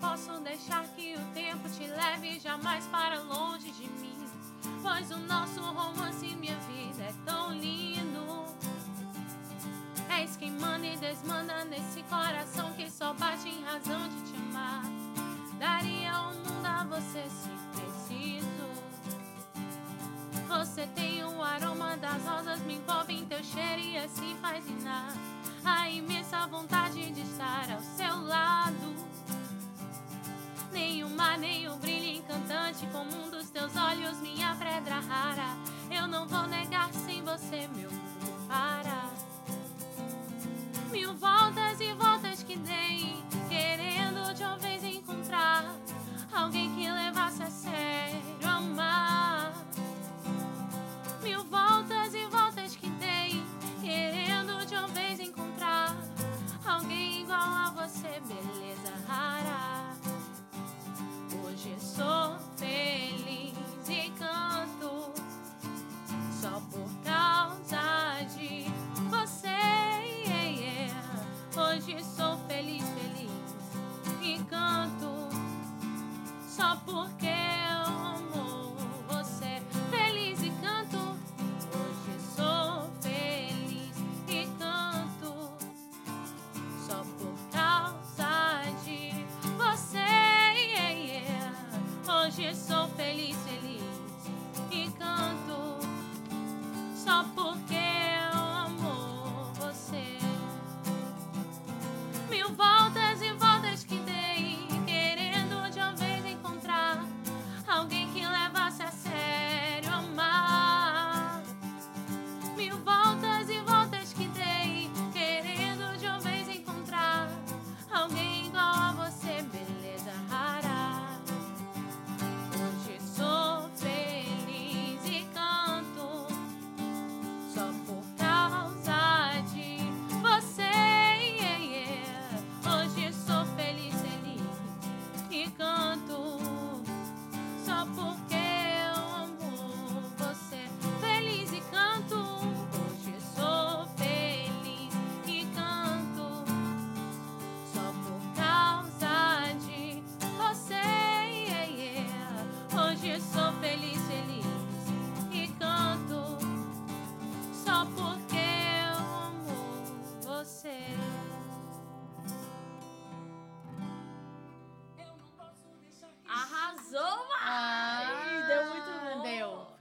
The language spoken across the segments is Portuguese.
posso deixar que o tempo te leve jamais para longe de mim. Pois o nosso romance minha vida é tão lindo. És quem manda e desmanda nesse coração que só bate em razão de te amar. Daria o mundo a você se preciso. Você tem o aroma das rosas, me envolve em teu cheiro e assim faz inar a imensa vontade de estar ao seu lado. Nem o mar, nem o brilho encantante como um dos teus olhos, minha pedra rara. Feliz, feliz. E canto só porque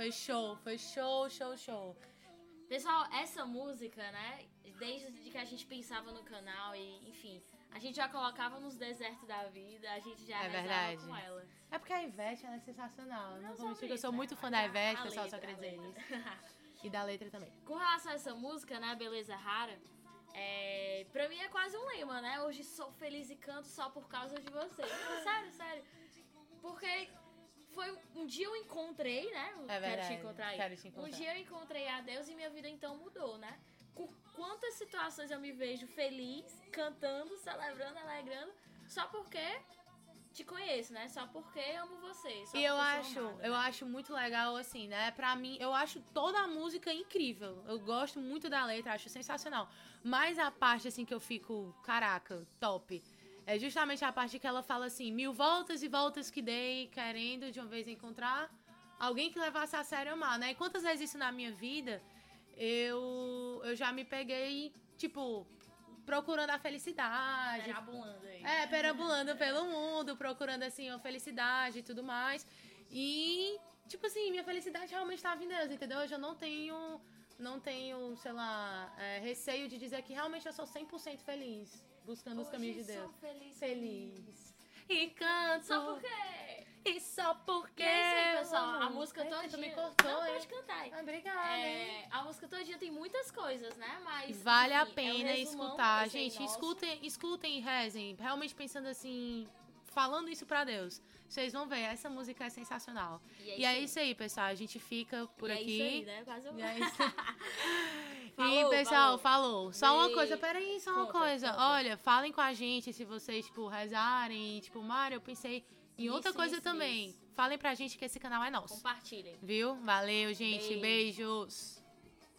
Foi show, foi show, show, show. Pessoal, essa música, né? Desde que a gente pensava no canal e, enfim, a gente já colocava nos desertos da vida, a gente já É verdade. com ela. É porque a Ivete ela é sensacional. Não, Não vou mentir eu sou né? muito fã Mas da Ivete, a pessoal, só letra, queria dizer isso. E da letra também. Com relação a essa música, né, Beleza Rara, é, pra mim é quase um lema, né? Hoje sou feliz e canto só por causa de você. Sério, sério. Porque dia eu encontrei, né? É Quero verdade, te encontrar aí. quero te Um encontrar. dia eu encontrei a Deus e minha vida então mudou, né? Com quantas situações eu me vejo feliz, cantando, celebrando, alegrando, só porque te conheço, né? Só porque amo você. E eu acho, amada, eu né? acho muito legal, assim, né? Pra mim, eu acho toda a música incrível. Eu gosto muito da letra, acho sensacional. Mas a parte, assim, que eu fico, caraca, top. É justamente a parte que ela fala assim, mil voltas e voltas que dei, querendo de uma vez encontrar alguém que levasse a sério amar, né? E quantas vezes isso na minha vida, eu, eu já me peguei, tipo, procurando a felicidade, Perambulando aí. é, perambulando pelo mundo, procurando, assim, a felicidade e tudo mais. E, tipo assim, minha felicidade realmente estava em Deus, entendeu? Hoje eu não tenho, não tenho, sei lá, é, receio de dizer que realmente eu sou 100% feliz, buscando os caminhos de Hoje Deus. sou feliz. Feliz. E canto. Só porque. E só porque. E é isso aí, pessoal. A música toda. Tu me cortou, Não, hein? pode cantar. Ah, Obrigada? É, a música todinha tem muitas coisas, né? Mas. Vale a enfim, é um pena escutar. Gente, nosso. escutem, escutem e rezem. Realmente pensando assim, falando isso pra Deus. Vocês vão ver, essa música é sensacional. E E é isso aí, pessoal. A gente fica por E aqui. É isso aí, né? Quase um... E é isso. Falou, e, pessoal, falou. Só uma coisa, peraí, só uma Conta, coisa. conta. Olha, falem com a gente se vocês, tipo, rezarem. Tipo, Mário, eu pensei em Isso, outra coisa isso, também. isso. Falem pra gente que esse canal é nosso. Compartilhem. Viu? Valeu, gente. Beijo. Beijos.